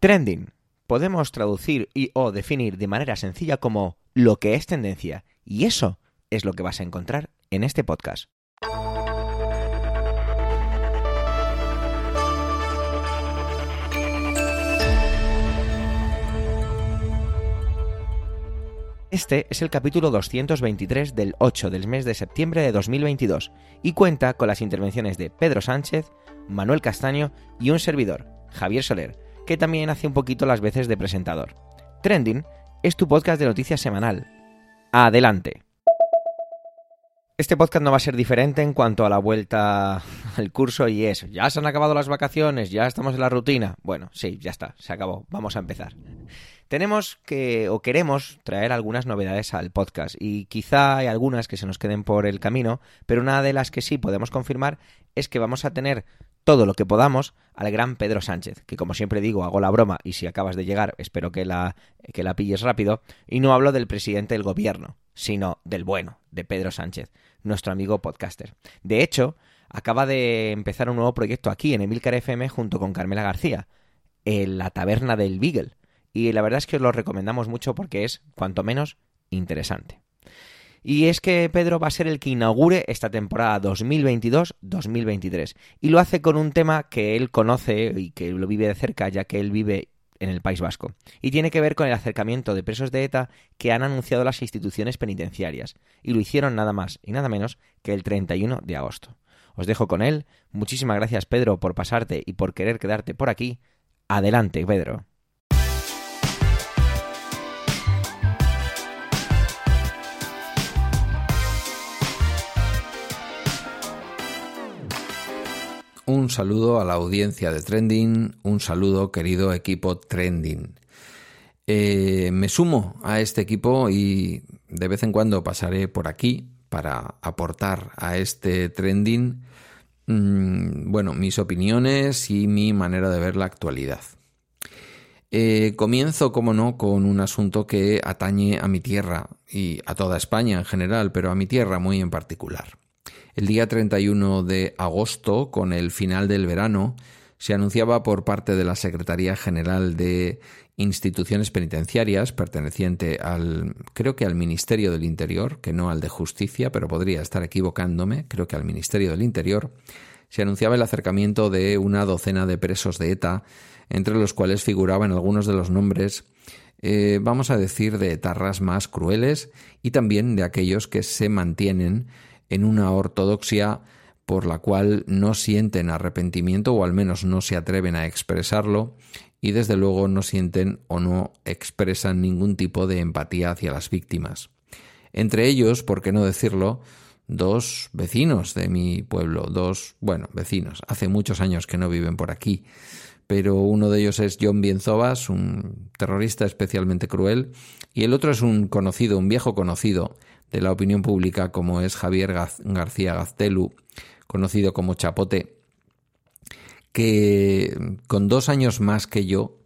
Trending. Podemos traducir y o definir de manera sencilla como lo que es tendencia. Y eso es lo que vas a encontrar en este podcast. Este es el capítulo 223 del 8 del mes de septiembre de 2022 y cuenta con las intervenciones de Pedro Sánchez, Manuel Castaño y un servidor, Javier Soler, que también hace un poquito las veces de presentador. Trending es tu podcast de noticias semanal. Adelante. Este podcast no va a ser diferente en cuanto a la vuelta al curso y es, ya se han acabado las vacaciones, ya estamos en la rutina. Bueno, sí, ya está, se acabó, vamos a empezar. Tenemos que o queremos traer algunas novedades al podcast y quizá hay algunas que se nos queden por el camino, pero una de las que sí podemos confirmar es que vamos a tener todo lo que podamos al gran Pedro Sánchez, que como siempre digo, hago la broma y si acabas de llegar espero que la, que la pilles rápido, y no hablo del presidente del gobierno, sino del bueno, de Pedro Sánchez, nuestro amigo podcaster. De hecho, acaba de empezar un nuevo proyecto aquí en Emilcar FM junto con Carmela García, en la taberna del Beagle, y la verdad es que os lo recomendamos mucho porque es, cuanto menos, interesante. Y es que Pedro va a ser el que inaugure esta temporada 2022-2023. Y lo hace con un tema que él conoce y que lo vive de cerca, ya que él vive en el País Vasco. Y tiene que ver con el acercamiento de presos de ETA que han anunciado las instituciones penitenciarias. Y lo hicieron nada más y nada menos que el 31 de agosto. Os dejo con él. Muchísimas gracias Pedro por pasarte y por querer quedarte por aquí. Adelante, Pedro. Un saludo a la audiencia de Trending, un saludo querido equipo Trending. Eh, me sumo a este equipo y de vez en cuando pasaré por aquí para aportar a este Trending, mm, bueno, mis opiniones y mi manera de ver la actualidad. Eh, comienzo, como no, con un asunto que atañe a mi tierra y a toda España en general, pero a mi tierra muy en particular. El día 31 de agosto, con el final del verano, se anunciaba por parte de la Secretaría General de Instituciones Penitenciarias, perteneciente al, creo que al Ministerio del Interior, que no al de Justicia, pero podría estar equivocándome, creo que al Ministerio del Interior, se anunciaba el acercamiento de una docena de presos de ETA, entre los cuales figuraban algunos de los nombres, eh, vamos a decir, de etarras más crueles y también de aquellos que se mantienen en una ortodoxia por la cual no sienten arrepentimiento o al menos no se atreven a expresarlo y desde luego no sienten o no expresan ningún tipo de empatía hacia las víctimas. Entre ellos, por qué no decirlo, dos vecinos de mi pueblo, dos, bueno, vecinos, hace muchos años que no viven por aquí, pero uno de ellos es John Bienzobas, un terrorista especialmente cruel, y el otro es un conocido, un viejo conocido de la opinión pública como es Javier García Gaztelu, conocido como Chapote, que con dos años más que yo,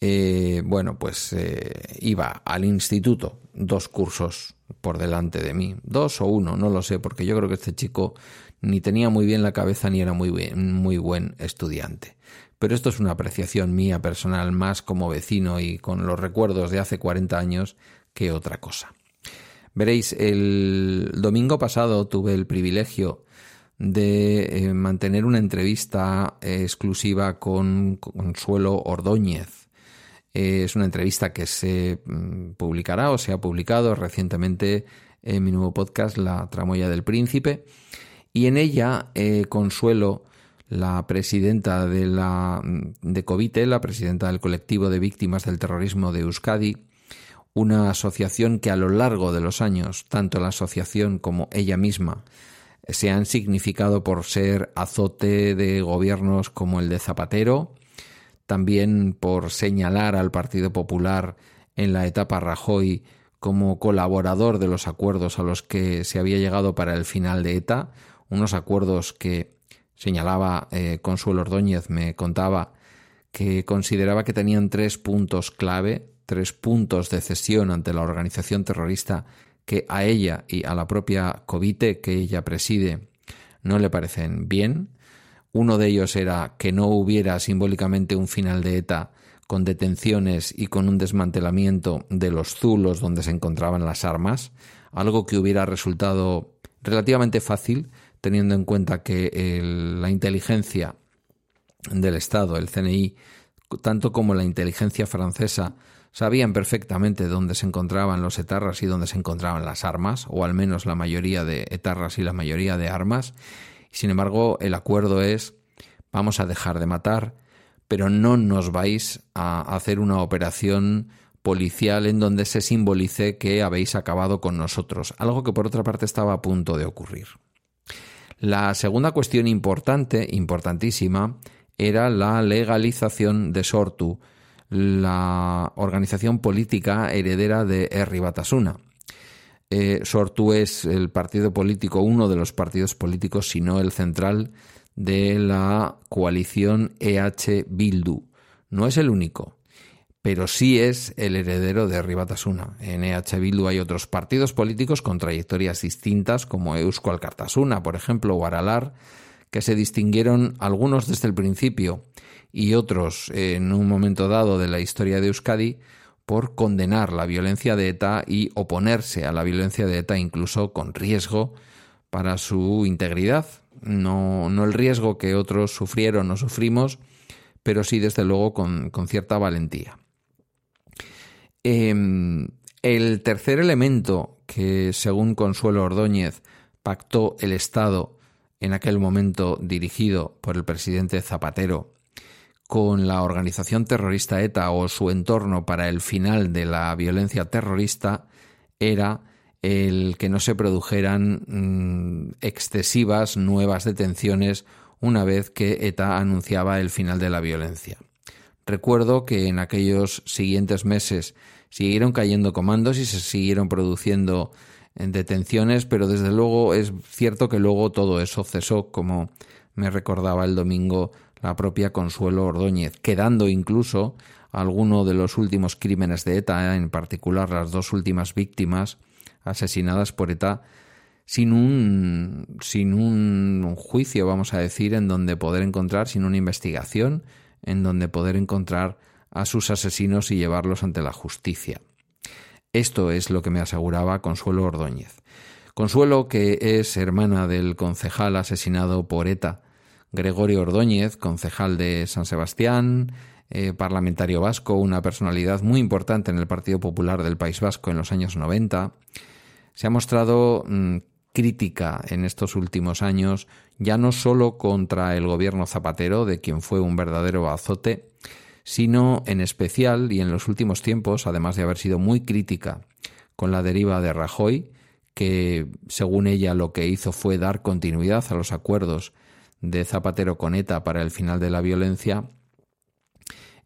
eh, bueno, pues eh, iba al instituto, dos cursos por delante de mí, dos o uno, no lo sé, porque yo creo que este chico ni tenía muy bien la cabeza ni era muy, muy buen estudiante. Pero esto es una apreciación mía personal, más como vecino y con los recuerdos de hace 40 años que otra cosa. Veréis, el domingo pasado tuve el privilegio de eh, mantener una entrevista eh, exclusiva con Consuelo Ordóñez. Eh, es una entrevista que se mm, publicará o se ha publicado recientemente en mi nuevo podcast, La Tramoya del Príncipe. Y en ella, Consuelo, la presidenta de, la, mm, de COVITE, la presidenta del colectivo de víctimas del terrorismo de Euskadi, una asociación que a lo largo de los años, tanto la asociación como ella misma, se han significado por ser azote de gobiernos como el de Zapatero, también por señalar al Partido Popular en la etapa Rajoy como colaborador de los acuerdos a los que se había llegado para el final de ETA, unos acuerdos que señalaba eh, Consuelo Ordóñez, me contaba que consideraba que tenían tres puntos clave tres puntos de cesión ante la organización terrorista que a ella y a la propia Covite que ella preside no le parecen bien. Uno de ellos era que no hubiera simbólicamente un final de ETA con detenciones y con un desmantelamiento de los zulos donde se encontraban las armas, algo que hubiera resultado relativamente fácil teniendo en cuenta que la inteligencia del Estado, el CNI, tanto como la inteligencia francesa, sabían perfectamente dónde se encontraban los etarras y dónde se encontraban las armas, o al menos la mayoría de etarras y la mayoría de armas. Sin embargo, el acuerdo es vamos a dejar de matar, pero no nos vais a hacer una operación policial en donde se simbolice que habéis acabado con nosotros, algo que por otra parte estaba a punto de ocurrir. La segunda cuestión importante, importantísima, era la legalización de Sortu, la organización política heredera de Herri Batasuna. Eh, Sortu es el partido político, uno de los partidos políticos, si no el central, de la coalición EH Bildu. No es el único, pero sí es el heredero de Herri Batasuna. En EH Bildu hay otros partidos políticos con trayectorias distintas, como Eusko Alkartasuna, por ejemplo, o Aralar, que se distinguieron algunos desde el principio y otros en un momento dado de la historia de Euskadi por condenar la violencia de ETA y oponerse a la violencia de ETA incluso con riesgo para su integridad. No, no el riesgo que otros sufrieron o sufrimos, pero sí desde luego con, cierta valentía. Em, el tercer elemento que, según Consuelo Ordóñez, pactó el Estado en aquel momento dirigido por el presidente Zapatero con la organización terrorista ETA o su entorno para el final de la violencia terrorista era el que no se produjeran mm, excesivas nuevas detenciones una vez que ETA anunciaba el final de la violencia. Recuerdo que en aquellos siguientes meses siguieron cayendo comandos y se siguieron produciendo detenciones, pero desde luego es cierto que luego todo eso cesó, como me recordaba el domingo la propia Consuelo Ordóñez, quedando incluso alguno de los últimos crímenes de ETA, en particular las dos últimas víctimas asesinadas por ETA, sin un, sin un juicio, vamos a decir, en donde poder encontrar, sin una investigación, en donde poder encontrar a sus asesinos y llevarlos ante la justicia. Esto es lo que me aseguraba Consuelo Ordóñez. Consuelo, que es hermana del concejal asesinado por ETA, Gregorio Ordóñez, concejal de San Sebastián, eh, parlamentario vasco, una personalidad muy importante en el Partido Popular del País Vasco en los años 90, se ha mostrado mm, crítica en estos últimos años, ya no solo contra el gobierno Zapatero, de quien fue un verdadero azote, sino en especial y en los últimos tiempos, además de haber sido muy crítica con la deriva de Rajoy, que según ella lo que hizo fue dar continuidad a los acuerdos de Zapatero con ETA para el final de la violencia,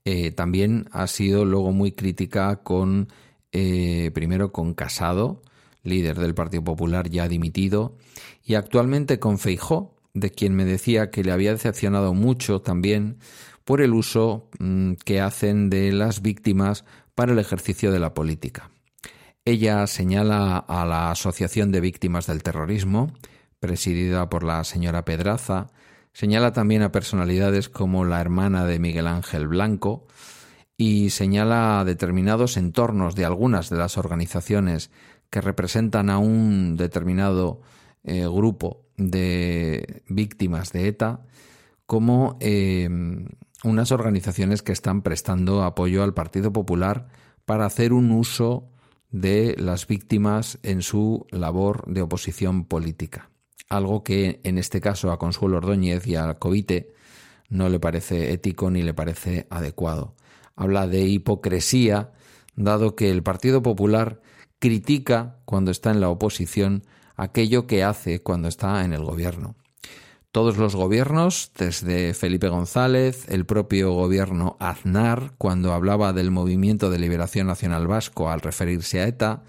eh, también ha sido luego muy crítica con, eh, primero con Casado, líder del Partido Popular ya dimitido, y actualmente con Feijó, de quien me decía que le había decepcionado mucho también por el uso mm, que hacen de las víctimas para el ejercicio de la política. Ella señala a la Asociación de Víctimas del Terrorismo, presidida por la señora Pedraza, Señala también a personalidades como la hermana de Miguel Ángel Blanco y señala determinados entornos de algunas de las organizaciones que representan a un determinado eh, grupo de víctimas de ETA como eh, unas organizaciones que están prestando apoyo al Partido Popular para hacer un uso de las víctimas en su labor de oposición política algo que en este caso a Consuelo Ordóñez y a Covite no le parece ético ni le parece adecuado. Habla de hipocresía, dado que el Partido Popular critica cuando está en la oposición aquello que hace cuando está en el gobierno. Todos los gobiernos, desde Felipe González, el propio gobierno Aznar, cuando hablaba del Movimiento de Liberación Nacional Vasco al referirse a ETA,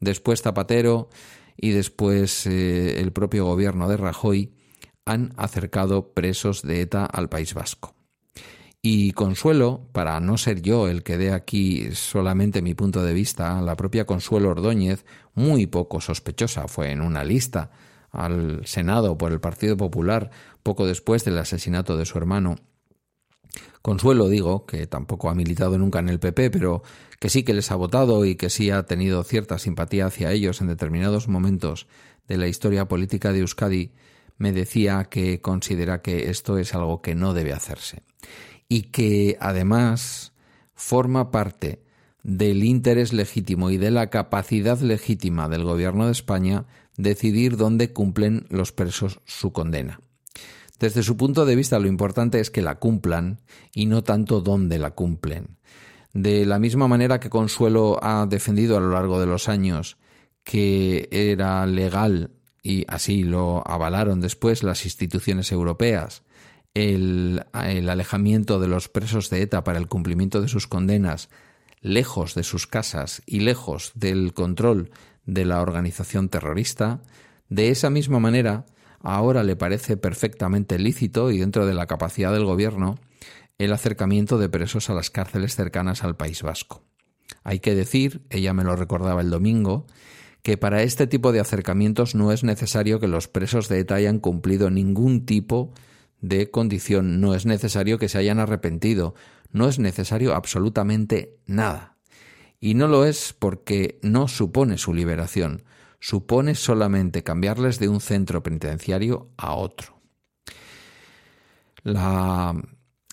después Zapatero, y después eh, el propio gobierno de Rajoy han acercado presos de ETA al País Vasco. Y Consuelo, para no ser yo el que dé aquí solamente mi punto de vista, la propia Consuelo Ordóñez, muy poco sospechosa, fue en una lista al Senado por el Partido Popular poco después del asesinato de su hermano, Consuelo, digo, que tampoco ha militado nunca en el PP, pero que sí que les ha votado y que sí ha tenido cierta simpatía hacia ellos en determinados momentos de la historia política de Euskadi, me decía que considera que esto es algo que no debe hacerse y que además forma parte del interés legítimo y de la capacidad legítima del Gobierno de España decidir dónde cumplen los presos su condena. Desde su punto de vista lo importante es que la cumplan y no tanto dónde la cumplen. De la misma manera que Consuelo ha defendido a lo largo de los años que era legal y así lo avalaron después las instituciones europeas el, alejamiento de los presos de ETA para el cumplimiento de sus condenas lejos de sus casas y lejos del control de la organización terrorista, de esa misma manera, ahora le parece perfectamente lícito y dentro de la capacidad del gobierno el acercamiento de presos a las cárceles cercanas al País Vasco. Hay que decir, ella me lo recordaba el domingo, que para este tipo de acercamientos no es necesario que los presos de ETA hayan cumplido ningún tipo de condición, no es necesario que se hayan arrepentido, no es necesario absolutamente nada. Y no lo es porque no supone su liberación, supone solamente cambiarles de un centro penitenciario a otro. La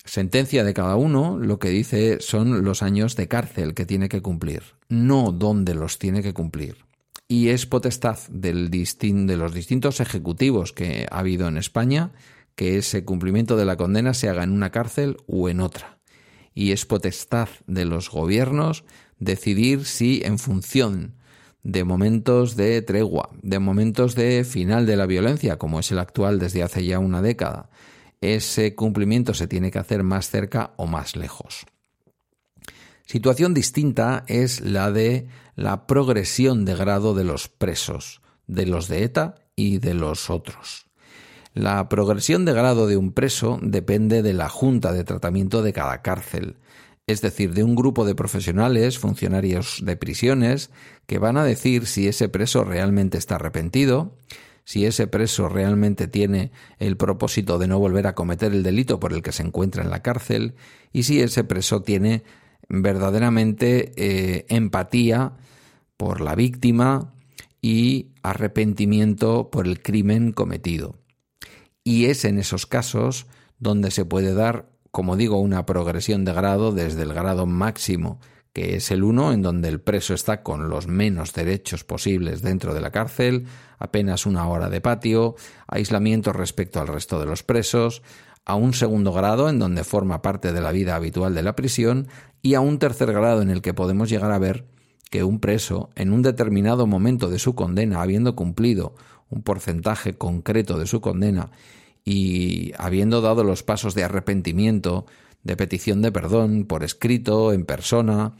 sentencia de cada uno lo que dice son los años de cárcel que tiene que cumplir, no dónde los tiene que cumplir. Y es potestad del de los distintos ejecutivos que ha habido en España que ese cumplimiento de la condena se haga en una cárcel o en otra y es potestad de los gobiernos decidir si en función de momentos de tregua, de momentos de final de la violencia, como es el actual desde hace ya una década, ese cumplimiento se tiene que hacer más cerca o más lejos. Situación distinta es la de la progresión de grado de los presos, de los de ETA y de los otros. La progresión de grado de un preso depende de la junta de tratamiento de cada cárcel, es decir, de un grupo de profesionales, funcionarios de prisiones, que van a decir si ese preso realmente está arrepentido, si ese preso realmente tiene el propósito de no volver a cometer el delito por el que se encuentra en la cárcel, y si ese preso tiene verdaderamente eh, empatía por la víctima y arrepentimiento por el crimen cometido. Y es en esos casos donde se puede dar, como digo, una progresión de grado desde el grado máximo, que es el 1, en donde el preso está con los menos derechos posibles dentro de la cárcel, apenas una hora de patio, aislamiento respecto al resto de los presos, a un segundo grado en donde forma parte de la vida habitual de la prisión y a un tercer grado en el que podemos llegar a ver que un preso, en un determinado momento de su condena, habiendo cumplido un porcentaje concreto de su condena y habiendo dado los pasos de arrepentimiento, de petición de perdón por escrito, en persona,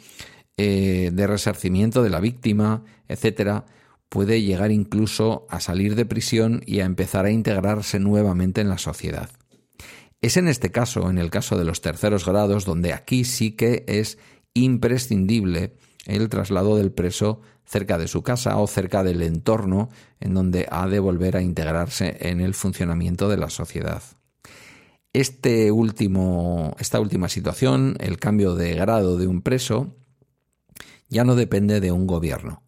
eh, de resarcimiento de la víctima, etcétera, puede llegar incluso a salir de prisión y a empezar a integrarse nuevamente en la sociedad. Es en este caso, en el caso de los terceros grados, donde aquí sí que es imprescindible el traslado del preso cerca de su casa o cerca del entorno en donde ha de volver a integrarse en el funcionamiento de la sociedad. Este esta última situación, el cambio de grado de un preso, ya no depende de un gobierno.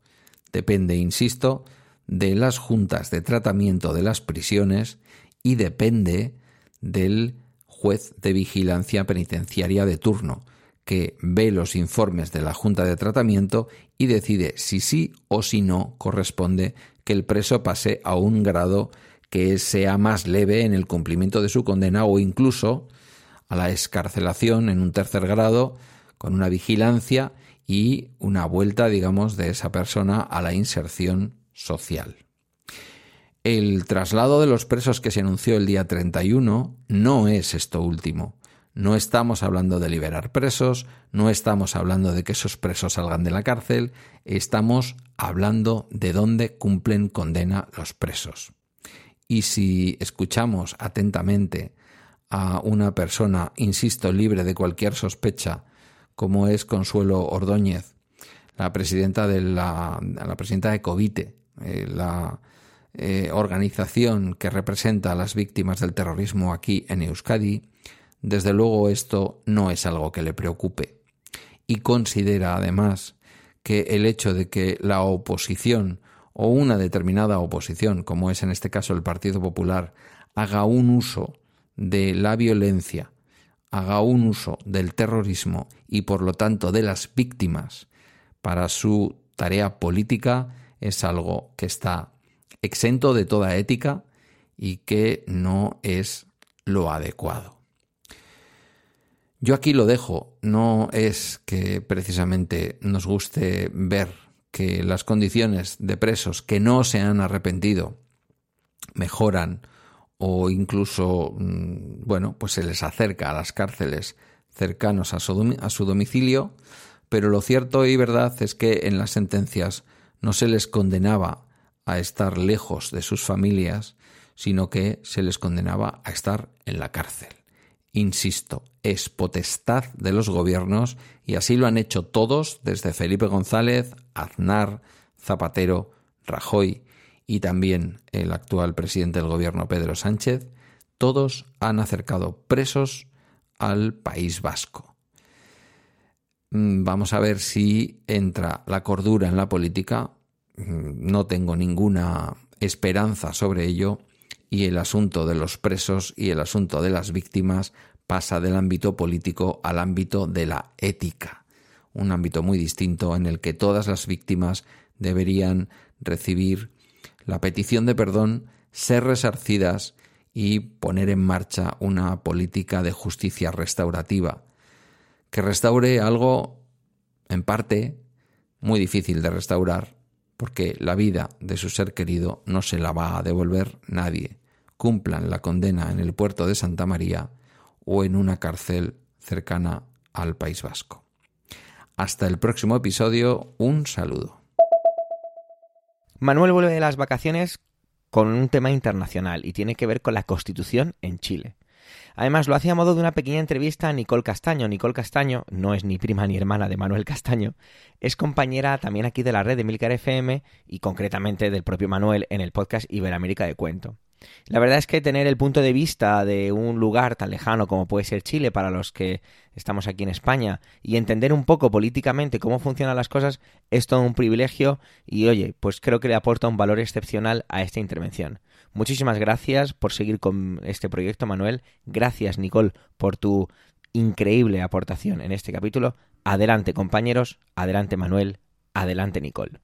Depende, insisto, de las juntas de tratamiento de las prisiones y depende del juez de vigilancia penitenciaria de turno, que ve los informes de la Junta de Tratamiento y decide si sí o si no corresponde que el preso pase a un grado que sea más leve en el cumplimiento de su condena o incluso a la escarcelación en un tercer grado con una vigilancia y una vuelta, digamos, de esa persona a la inserción social. El traslado de los presos que se anunció el día 31 no es esto último. No estamos hablando de liberar presos, no estamos hablando de que esos presos salgan de la cárcel, estamos hablando de dónde cumplen condena los presos. Y si escuchamos atentamente a una persona, insisto, libre de cualquier sospecha, como es Consuelo Ordóñez, la presidenta de la, presidenta de Covite, eh, la eh, organización que representa a las víctimas del terrorismo aquí en Euskadi, desde luego esto no es algo que le preocupe. Y considera además que el hecho de que la oposición o una determinada oposición, como es en este caso el Partido Popular, haga un uso de la violencia, haga un uso del terrorismo y por lo tanto de las víctimas para su tarea política es algo que está exento de toda ética y que no es lo adecuado. Yo aquí lo dejo, no es que precisamente nos guste ver que las condiciones de presos que no se han arrepentido mejoran o incluso, mm, bueno, pues se les acerca a las cárceles cercanos a su, a su domicilio, pero lo cierto y verdad es que en las sentencias no se les condenaba a estar lejos de sus familias, sino que se les condenaba a estar en la cárcel. Insisto, es potestad de los gobiernos y así lo han hecho todos desde Felipe González, Aznar, Zapatero, Rajoy y también el actual presidente del gobierno Pedro Sánchez, todos han acercado presos al País Vasco. Mm, vamos a ver si entra la cordura en la política. Mm, no tengo ninguna esperanza sobre ello y el asunto de los presos y el asunto de las víctimas pasa del ámbito político al ámbito de la ética, un ámbito muy distinto en el que todas las víctimas deberían recibir la petición de perdón, ser resarcidas y poner en marcha una política de justicia restaurativa, que restaure algo, en parte, muy difícil de restaurar, porque la vida de su ser querido no se la va a devolver nadie cumplan la condena en el puerto de Santa María o en una cárcel cercana al País Vasco. Hasta el próximo episodio, un saludo. Manuel vuelve de las vacaciones con un tema internacional y tiene que ver con la Constitución en Chile. Además, lo hace a modo de una pequeña entrevista a Nicole Castaño. Nicole Castaño no es ni prima ni hermana de Manuel Castaño, es compañera también aquí de la red de Milcar FM y concretamente del propio Manuel en el podcast Iberoamérica de Cuento. La verdad es que tener el punto de vista de un lugar tan lejano como puede ser Chile para los que estamos aquí en España y entender un poco políticamente cómo funcionan las cosas es todo un privilegio y oye, pues creo que le aporta un valor excepcional a esta intervención. Muchísimas gracias por seguir con este proyecto, Manuel. Gracias, Nicole, por tu increíble aportación en este capítulo. Adelante, compañeros. Adelante, Manuel. Adelante, Nicole.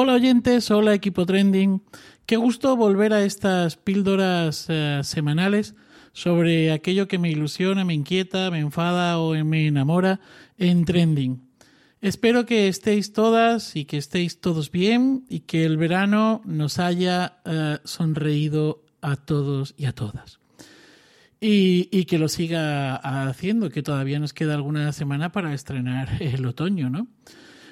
Hola oyentes, hola equipo trending. Qué gusto volver a estas píldoras eh, semanales sobre aquello que me ilusiona, me inquieta, me enfada o me enamora en trending. Espero que estéis todas y que estéis todos bien y que el verano nos haya eh, sonreído a todos y a todas. Y, y, que lo siga haciendo, que todavía nos queda alguna semana para estrenar el otoño, ¿no?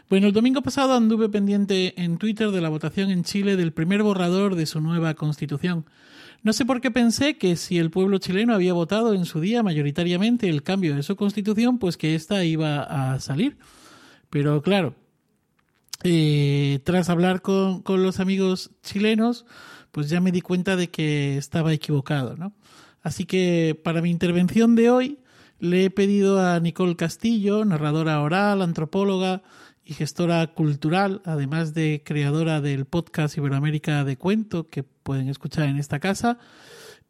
Bueno, el domingo pasado anduve pendiente en Twitter de la votación en Chile del primer borrador de su nueva constitución. No sé por qué pensé que si el pueblo chileno había votado en su día mayoritariamente el cambio de su constitución, pues que ésta iba a salir. Pero claro, eh, tras hablar con, con, los amigos chilenos, pues ya me di cuenta de que estaba equivocado, ¿no? Así que para mi intervención de hoy le he pedido a Nicole Castillo, narradora oral, antropóloga, y gestora cultural, además de creadora del podcast Iberoamérica de Cuento, que pueden escuchar en esta casa,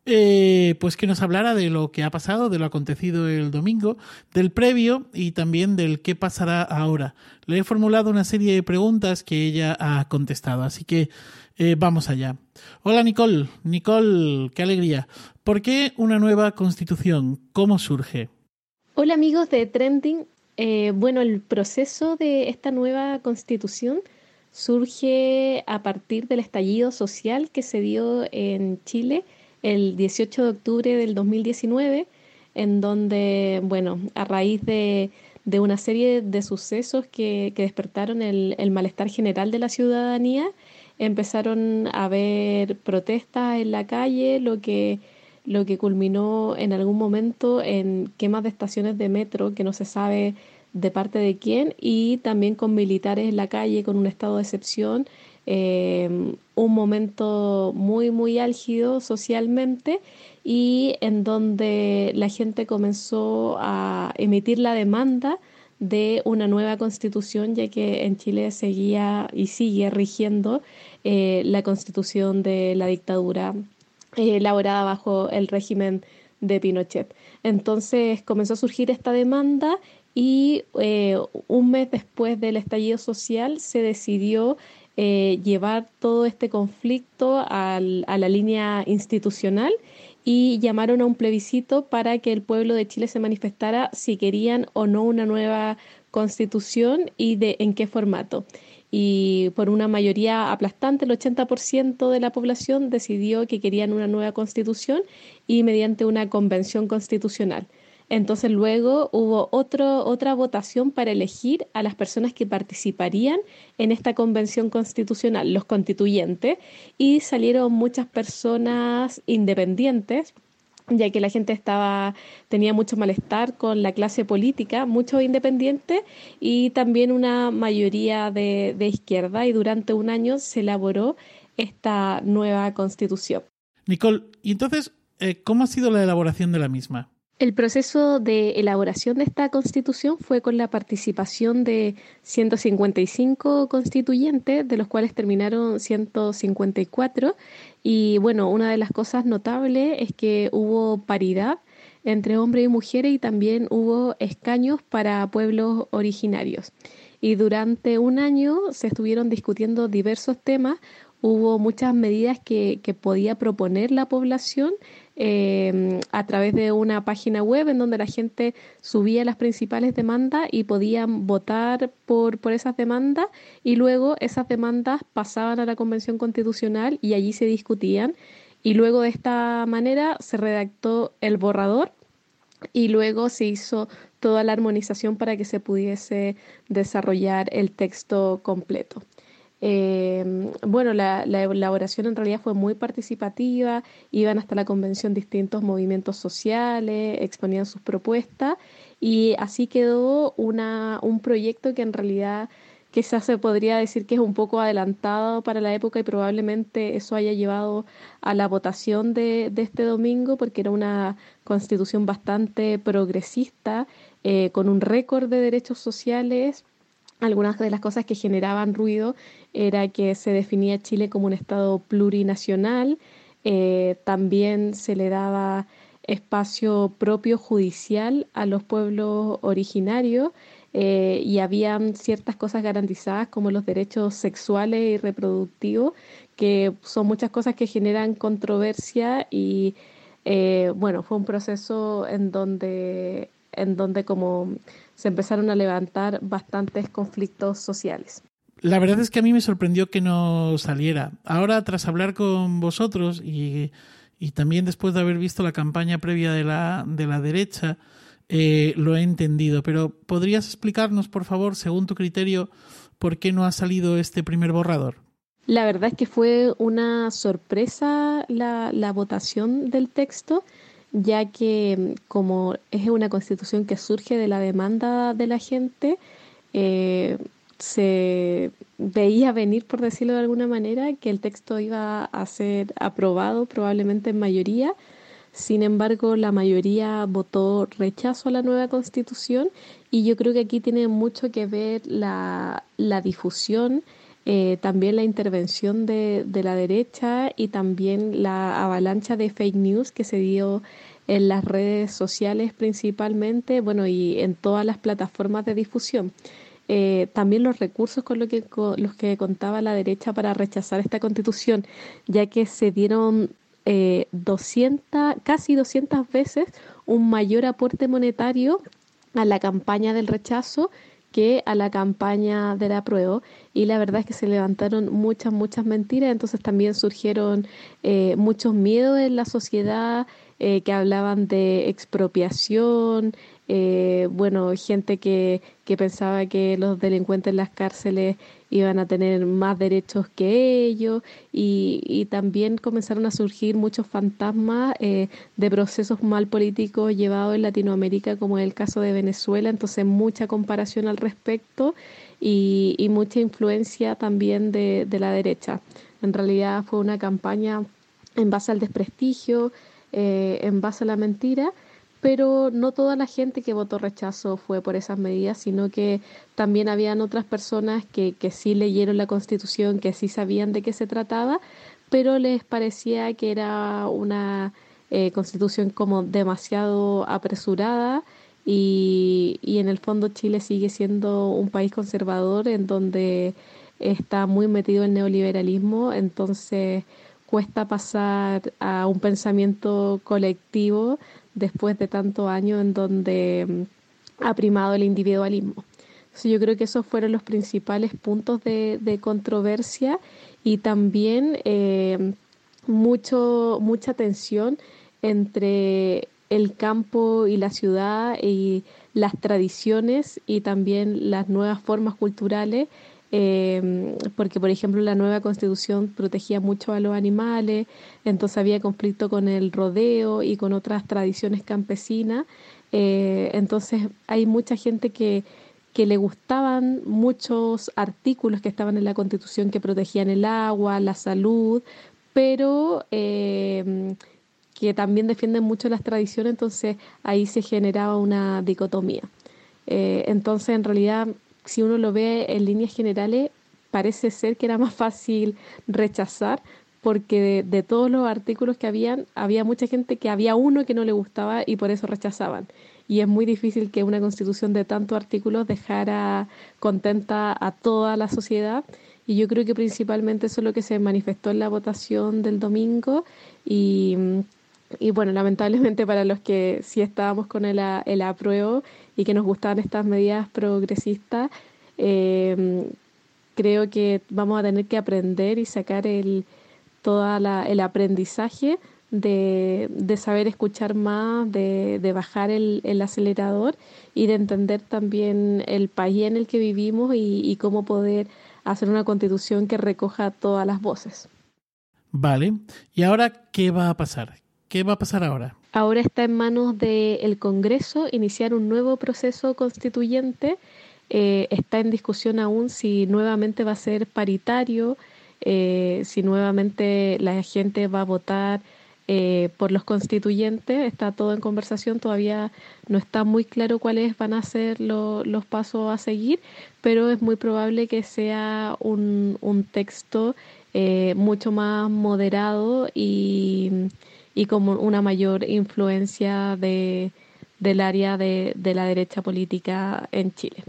eh, pues que nos hablara de lo que ha pasado, de lo acontecido el domingo, del previo y también del qué pasará ahora. Le he formulado una serie de preguntas que ella ha contestado, así que eh, vamos allá. Hola Nicole, Nicole, qué alegría. ¿Por qué una nueva constitución? ¿Cómo surge? Hola amigos de Trending, eh, bueno, el proceso de esta nueva constitución surge a partir del estallido social que se dio en Chile el 18 de octubre del 2019, en donde, bueno, a raíz de, una serie de sucesos que, despertaron el, el, malestar general de la ciudadanía, empezaron a haber protestas en la calle, lo que lo que culminó en algún momento en quemas de estaciones de metro que no se sabe de parte de quién y también con militares en la calle con un estado de excepción, eh, un momento muy, muy álgido socialmente y en donde la gente comenzó a emitir la demanda de una nueva constitución, ya que en Chile seguía y sigue rigiendo eh, la constitución de la dictadura eh, elaborada bajo el régimen de Pinochet. Entonces comenzó a surgir esta demanda y eh, un mes después del estallido social se decidió llevar todo este conflicto a la línea institucional y llamaron a un plebiscito para que el pueblo de Chile se manifestara si querían o no una nueva constitución y de en qué formato. Y por una mayoría aplastante, el 80% de la población decidió que querían una nueva constitución y mediante una convención constitucional. Entonces luego hubo otro, otra votación para elegir a las personas que participarían en esta convención constitucional, los constituyentes, y salieron muchas personas independientes ya que la gente estaba tenía mucho malestar con la clase política, muchos independientes y también una mayoría de, izquierda y durante un año se elaboró esta nueva constitución. Nicole, ¿y entonces eh, cómo ha sido la elaboración de la misma? El proceso de elaboración de esta constitución fue con la participación de 155 constituyentes, de los cuales terminaron 154. Y bueno, una de las cosas notables es que hubo paridad entre hombres y mujeres y también hubo escaños para pueblos originarios. Y durante un año se estuvieron discutiendo diversos temas, hubo muchas medidas que, que podía proponer la población Em, a través de una página web en donde la gente subía las principales demandas y podían votar por, por esas demandas y luego esas demandas pasaban a la Convención Constitucional y allí se discutían y luego de esta manera se redactó el borrador y luego se hizo toda la armonización para que se pudiese desarrollar el texto completo. Eh, bueno, la, elaboración en realidad fue muy participativa, iban hasta la convención distintos movimientos sociales, exponían sus propuestas y así quedó una, un proyecto que en realidad quizás se podría decir que es un poco adelantado para la época y probablemente eso haya llevado a la votación de, de este domingo porque era una constitución bastante progresista, eh, con un récord de derechos sociales. Algunas de las cosas que generaban ruido era que se definía Chile como un Estado plurinacional, eh, también se le daba espacio propio judicial a los pueblos originarios eh, y habían ciertas cosas garantizadas como los derechos sexuales y reproductivos, que son muchas cosas que generan controversia y eh, bueno, fue un proceso en donde, en donde como se empezaron a levantar bastantes conflictos sociales. La verdad es que a mí me sorprendió que no saliera. Ahora, tras hablar con vosotros y, también después de haber visto la campaña previa de la, de la derecha, eh, lo he entendido. Pero ¿podrías explicarnos, por favor, según tu criterio, por qué no ha salido este primer borrador? La verdad es que fue una sorpresa la, la votación del texto ya que como es una constitución que surge de la demanda de la gente, eh, se veía venir, por decirlo de alguna manera, que el texto iba a ser aprobado probablemente en mayoría. Sin embargo, la mayoría votó rechazo a la nueva constitución y yo creo que aquí tiene mucho que ver la, la difusión eh, también la intervención de, de, la derecha y también la avalancha de fake news que se dio en las redes sociales principalmente, bueno, y en todas las plataformas de difusión. Eh, también los recursos con, lo que, los que contaba la derecha para rechazar esta constitución, ya que se dieron eh, 200, casi 200 veces un mayor aporte monetario a la campaña del rechazo que a la campaña de la prueba y la verdad es que se levantaron muchas, muchas mentiras, entonces también surgieron eh, muchos miedos en la sociedad eh, que hablaban de expropiación, eh, bueno, gente que, que pensaba que los delincuentes en las cárceles iban a tener más derechos que ellos y, y también comenzaron a surgir muchos fantasmas eh, de procesos mal políticos llevados en Latinoamérica como es el caso de Venezuela, entonces mucha comparación al respecto y, y mucha influencia también de, de la derecha. En realidad fue una campaña en base al desprestigio, eh, en base a la mentira pero no toda la gente que votó rechazo fue por esas medidas, sino que también habían otras personas que, que sí leyeron la constitución, que sí sabían de qué se trataba, pero les parecía que era una eh, constitución como demasiado apresurada y, y en el fondo Chile sigue siendo un país conservador en donde está muy metido el neoliberalismo, entonces cuesta pasar a un pensamiento colectivo después de tantos años en donde mm, ha primado el individualismo. Entonces yo creo que esos fueron los principales puntos de, de controversia y también eh, mucho, mucha tensión entre el campo y la ciudad y las tradiciones y también las nuevas formas culturales eh, porque por ejemplo la nueva constitución protegía mucho a los animales, entonces había conflicto con el rodeo y con otras tradiciones campesinas, eh, entonces hay mucha gente que, que le gustaban muchos artículos que estaban en la constitución que protegían el agua, la salud, pero eh, que también defienden mucho las tradiciones, entonces ahí se generaba una dicotomía. Eh, entonces, en realidad, si uno lo ve en líneas generales, parece ser que era más fácil rechazar porque de, de, todos los artículos que habían, había mucha gente que había uno que no le gustaba y por eso rechazaban. Y es muy difícil que una constitución de tantos artículos dejara contenta a toda la sociedad. Y yo creo que principalmente eso es lo que se manifestó en la votación del domingo. Y, y bueno, lamentablemente para los que sí estábamos con el, el apruebo y que nos gustaban estas medidas progresistas, eh, creo que vamos a tener que aprender y sacar el todo el aprendizaje de, de, saber escuchar más, de, de bajar el, el, acelerador y de entender también el país en el que vivimos y cómo poder hacer una constitución que recoja todas las voces. Vale, ¿y ahora qué va a pasar? ¿Qué va a pasar ahora? Ahora está en manos del Congreso iniciar un nuevo proceso constituyente. Eh, está en discusión aún si nuevamente va a ser paritario, eh, si nuevamente la gente va a votar eh, por los constituyentes. Está todo en conversación, todavía no está muy claro cuáles van a ser lo, los pasos a seguir, pero es muy probable que sea un, un texto mucho más moderado y y como una mayor influencia de, del área de, de, la derecha política en Chile.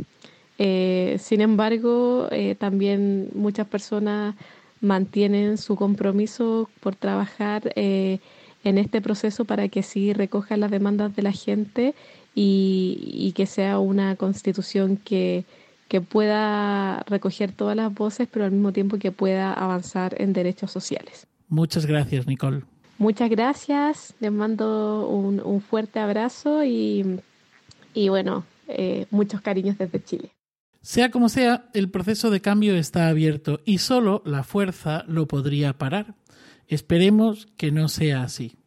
Eh, sin embargo, eh, también muchas personas mantienen su compromiso por trabajar eh, en este proceso para que sí recoja las demandas de la gente y, y que sea una constitución que, que pueda recoger todas las voces, pero al mismo tiempo que pueda avanzar en derechos sociales. Muchas gracias, Nicole. Muchas gracias, les mando un, fuerte abrazo y, y bueno, eh, muchos cariños desde Chile. Sea como sea, el proceso de cambio está abierto y solo la fuerza lo podría parar. Esperemos que no sea así.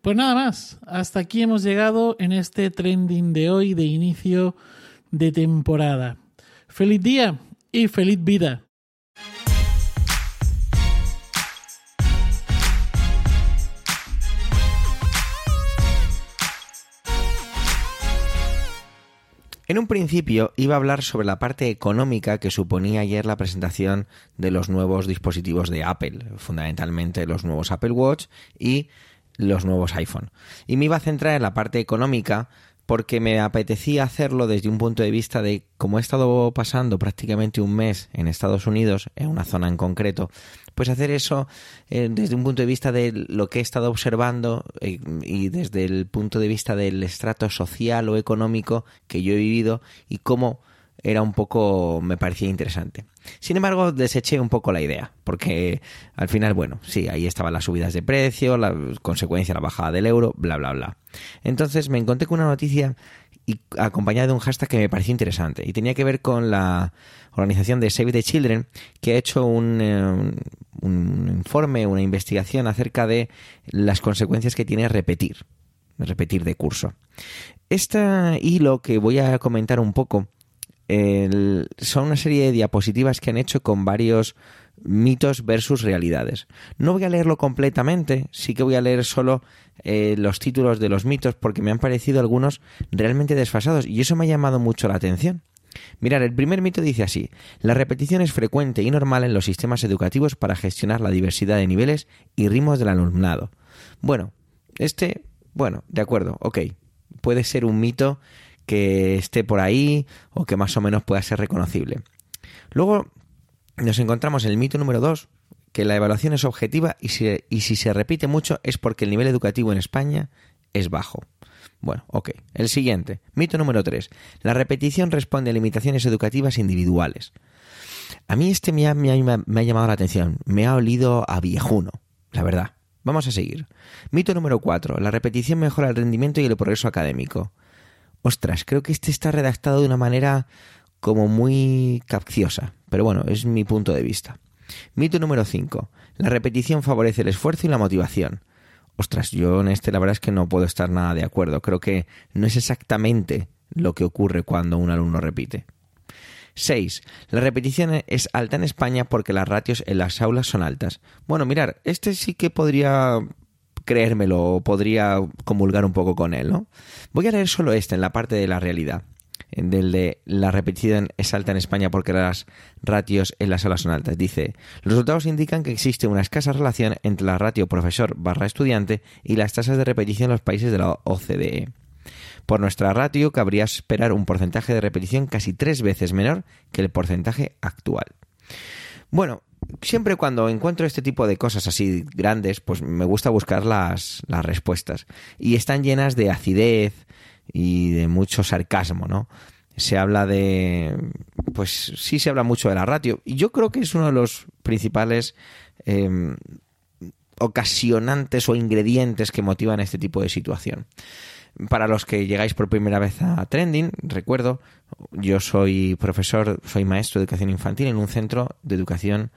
Pues nada más, hasta aquí hemos llegado en este trending de hoy de inicio de temporada. Feliz día y feliz vida. En un principio iba a hablar sobre la parte económica que suponía ayer la presentación de los nuevos dispositivos de Apple, fundamentalmente los nuevos Apple Watch y los nuevos iPhone. Y me iba a centrar en la parte económica porque me apetecía hacerlo desde un punto de vista de cómo he estado pasando prácticamente un mes en Estados Unidos, en una zona en concreto, pues hacer eso eh, desde un punto de vista de lo que he estado observando eh, y desde el punto de vista del estrato social o económico que yo he vivido y cómo era un poco, me parecía interesante. Sin embargo, deseché un poco la idea, porque al final, bueno, sí, ahí estaban las subidas de precio, la consecuencia, la bajada del euro, bla, bla, bla. Entonces me encontré con una noticia y acompañado de un hashtag que me pareció interesante y tenía que ver con la organización de Save the Children que ha hecho un, eh, un informe, una investigación acerca de las consecuencias que tiene repetir, repetir de curso. Este hilo que voy a comentar un poco son una serie de diapositivas que han hecho con varios mitos versus realidades. No voy a leerlo completamente, sí que voy a leer solo eh, los títulos de los mitos porque me han parecido algunos realmente desfasados y eso me ha llamado mucho la atención. Mirar, el primer mito dice así, la repetición es frecuente y normal en los sistemas educativos para gestionar la diversidad de niveles y ritmos del alumnado. Bueno, este, bueno, de acuerdo, ok, puede ser un mito que esté por ahí o que más o menos pueda ser reconocible. Luego nos encontramos en el mito número 2, que la evaluación es objetiva y si, y si se repite mucho es porque el nivel educativo en España es bajo. Bueno, ok. El siguiente, mito número 3. La repetición responde a limitaciones educativas individuales. A mí este me ha, me ha llamado la atención, me ha olido a viejuno, la verdad. Vamos a seguir. Mito número 4. La repetición mejora el rendimiento y el progreso académico. Ostras, creo que este está redactado de una manera como muy capciosa, pero bueno, es mi punto de vista. Mito número 5. La repetición favorece el esfuerzo y la motivación. Ostras, yo en este la verdad es que no puedo estar nada de acuerdo. Creo que no es exactamente lo que ocurre cuando un alumno repite. 6. La repetición es alta en España porque las ratios en las aulas son altas. Bueno, mirar, este sí que podría creérmelo podría comulgar un poco con él, ¿no? Voy a leer solo este en la parte de la realidad, del de la repetición es alta en España porque las ratios en las aulas son altas. Dice, los resultados indican que existe una escasa relación entre la ratio profesor barra estudiante y las tasas de repetición en los países de la OCDE. Por nuestra ratio cabría esperar un porcentaje de repetición casi tres veces menor que el porcentaje actual. Bueno, siempre cuando encuentro este tipo de cosas así grandes, pues me gusta buscar las, las respuestas. Y están llenas de acidez y de mucho sarcasmo, ¿no? Se habla de. Pues sí se habla mucho de la ratio. Y yo creo que es uno de los principales em, ocasionantes o ingredientes que motivan este tipo de situación. Para los que llegáis por primera vez a Trending, recuerdo, yo soy profesor, soy maestro de educación infantil en un centro de educación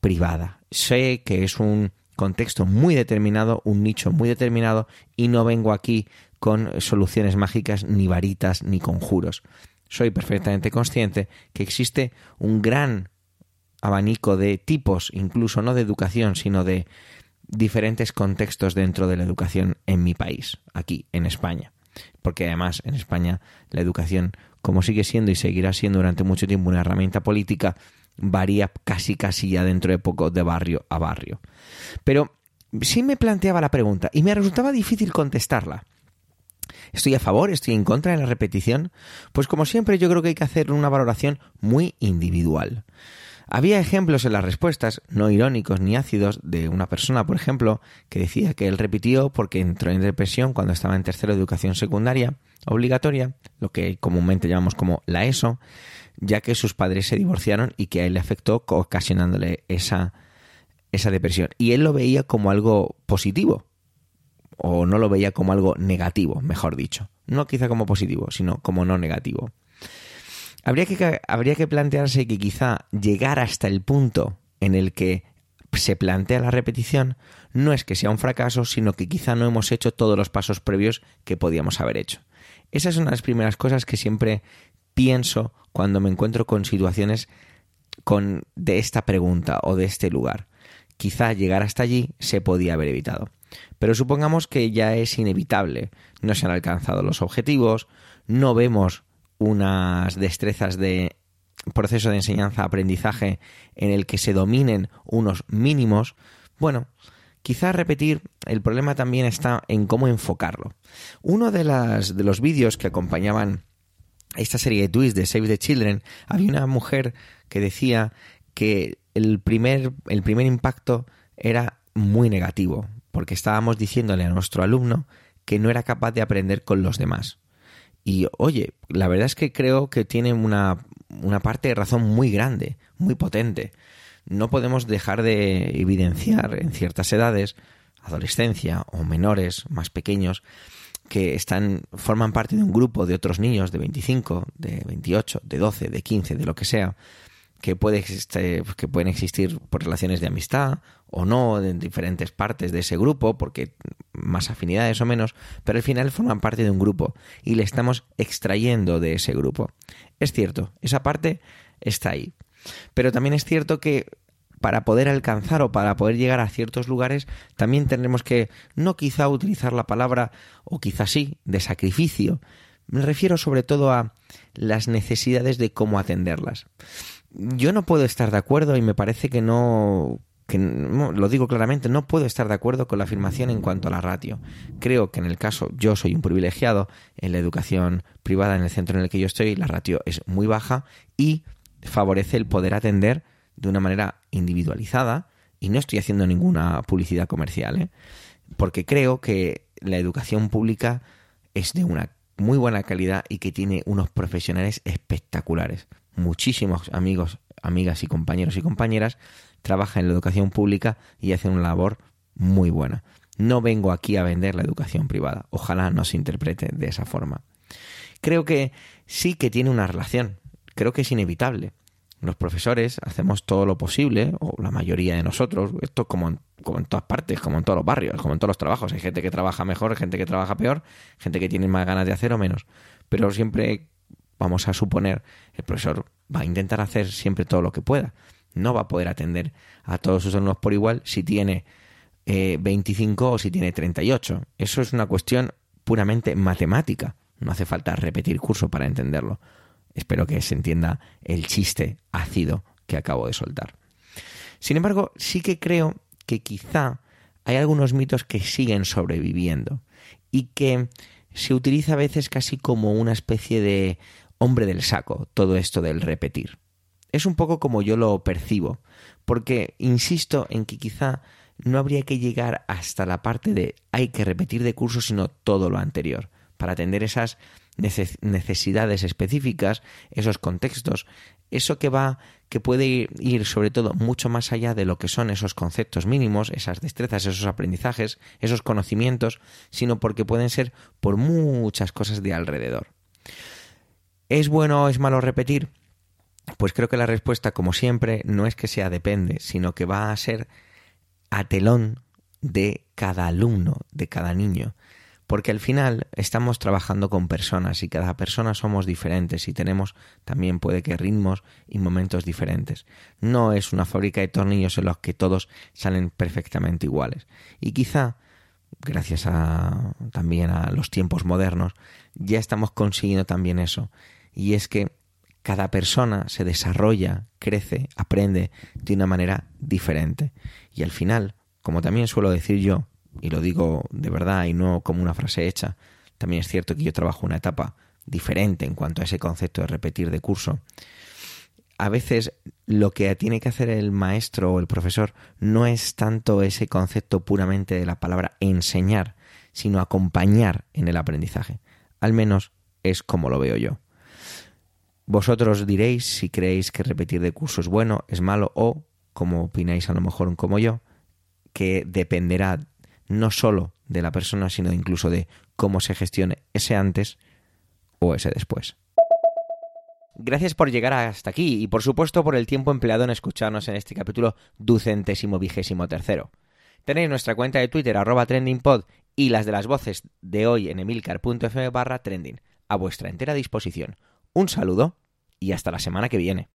privada. Sé que es un contexto muy determinado, un nicho muy determinado, y no vengo aquí con soluciones mágicas, ni varitas, ni conjuros. Soy perfectamente consciente que existe un gran abanico de tipos, incluso no de educación, sino de diferentes contextos dentro de la educación en mi país, aquí en España. Porque además en España la educación, como sigue siendo y seguirá siendo durante mucho tiempo una herramienta política, varía casi casi ya dentro de poco de barrio a barrio. Pero sí me planteaba la pregunta y me resultaba difícil contestarla. ¿Estoy a favor? ¿Estoy en contra de la repetición? Pues como siempre yo creo que hay que hacer una valoración muy individual. Había ejemplos en las respuestas, no irónicos ni ácidos, de una persona, por ejemplo, que decía que él repitió porque entró en depresión cuando estaba en tercero de educación secundaria obligatoria, lo que comúnmente llamamos como la ESO, ya que sus padres se divorciaron y que a él le afectó ocasionándole esa, esa depresión. Y él lo veía como algo positivo, o no lo veía como algo negativo, mejor dicho. No quizá como positivo, sino como no negativo. Habría que, habría que plantearse que quizá llegar hasta el punto en el que se plantea la repetición no es que sea un fracaso, sino que quizá no hemos hecho todos los pasos previos que podíamos haber hecho. Esa es una de las primeras cosas que siempre pienso cuando me encuentro con situaciones con, de esta pregunta o de este lugar. Quizá llegar hasta allí se podía haber evitado. Pero supongamos que ya es inevitable, no se han alcanzado los objetivos, no vemos unas destrezas de proceso de enseñanza-aprendizaje en el que se dominen unos mínimos, bueno, quizá repetir, el problema también está en cómo enfocarlo. Uno de, las, de los vídeos que acompañaban esta serie de tweets de Save the Children, había una mujer que decía que el primer, el primer impacto era muy negativo, porque estábamos diciéndole a nuestro alumno que no era capaz de aprender con los demás. Y oye, la verdad es que creo que tiene una, una parte de razón muy grande, muy potente. No podemos dejar de evidenciar en ciertas edades, adolescencia o menores más pequeños, que están forman parte de un grupo de otros niños de 25, de 28, de 12, de 15, de lo que sea, que, puede existir, que pueden existir por relaciones de amistad o no en diferentes partes de ese grupo, porque más afinidades o menos, pero al final forman parte de un grupo y le estamos extrayendo de ese grupo. Es cierto, esa parte está ahí. Pero también es cierto que para poder alcanzar o para poder llegar a ciertos lugares, también tendremos que no quizá utilizar la palabra, o quizá sí, de sacrificio. Me refiero sobre todo a las necesidades de cómo atenderlas. Yo no puedo estar de acuerdo y me parece que no, que lo digo claramente, no puedo estar de acuerdo con la afirmación en cuanto a la ratio. Creo que en el caso, yo soy un privilegiado, en la educación privada, en el centro en el que yo estoy, la ratio es muy baja y favorece el poder atender de una manera individualizada, y no estoy haciendo ninguna publicidad comercial, ¿eh? porque creo que la educación pública es de una muy buena calidad y que tiene unos profesionales espectaculares. Muchísimos amigos, amigas y compañeros y compañeras trabajan en la educación pública y hacen una labor muy buena. No vengo aquí a vender la educación privada. Ojalá no se interprete de esa forma. Creo que sí que tiene una relación. Creo que es inevitable los profesores hacemos todo lo posible, o la mayoría de nosotros, esto como en, como en todas partes, como en todos los barrios, como en todos los trabajos. Hay gente que trabaja mejor, gente que trabaja peor, gente que tiene más ganas de hacer o menos. Pero siempre vamos a suponer, el profesor va a intentar hacer siempre todo lo que pueda. No va a poder atender a todos sus alumnos por igual si tiene 25 eh, o si tiene 38. Eso es una cuestión puramente matemática. No hace falta repetir curso para entenderlo. Espero que se entienda el chiste ácido que acabo de soltar. Sin embargo, sí que creo que quizá hay algunos mitos que siguen sobreviviendo y que se utiliza a veces casi como una especie de hombre del saco todo esto del repetir. Es un poco como yo lo percibo, porque insisto en que quizá no habría que llegar hasta la parte de hay que repetir de curso, sino todo lo anterior, para atender esas necesidades específicas, esos contextos, eso que va, que puede ir sobre todo mucho más allá de lo que son esos conceptos mínimos, esas destrezas, esos aprendizajes, esos conocimientos, sino porque pueden ser por muchas cosas de alrededor. ¿Es bueno o es malo repetir? Pues creo que la respuesta, como siempre, no es que sea depende, sino que va a ser a telón de cada alumno, de cada niño porque al final estamos trabajando con personas y cada persona somos diferentes y tenemos también puede que ritmos y momentos diferentes. No es una fábrica de tornillos en los que todos salen perfectamente iguales. Y quizá, gracias a también a los tiempos modernos, ya estamos consiguiendo también eso. Y es que cada persona se desarrolla, crece, aprende de una manera diferente. Y al final, como también suelo decir yo, y lo digo de verdad y no como una frase hecha, también es cierto que yo trabajo una etapa diferente en cuanto a ese concepto de repetir de curso. A veces lo que tiene que hacer el maestro o el profesor no es tanto ese concepto puramente de la palabra enseñar, sino acompañar en el aprendizaje. Al menos es como lo veo yo. Vosotros diréis si creéis que repetir de curso es bueno, es malo o, como opináis a lo mejor como yo, que dependerá no solo de la persona, sino incluso de cómo se gestione ese antes o ese después. Gracias por llegar hasta aquí y por supuesto por el tiempo empleado en escucharnos en este capítulo ducentésimo vigésimo tercero. Tenéis nuestra cuenta de Twitter arroba trendingpod y las de las voces de hoy en emilcar.fm barra trending a vuestra entera disposición. Un saludo y hasta la semana que viene.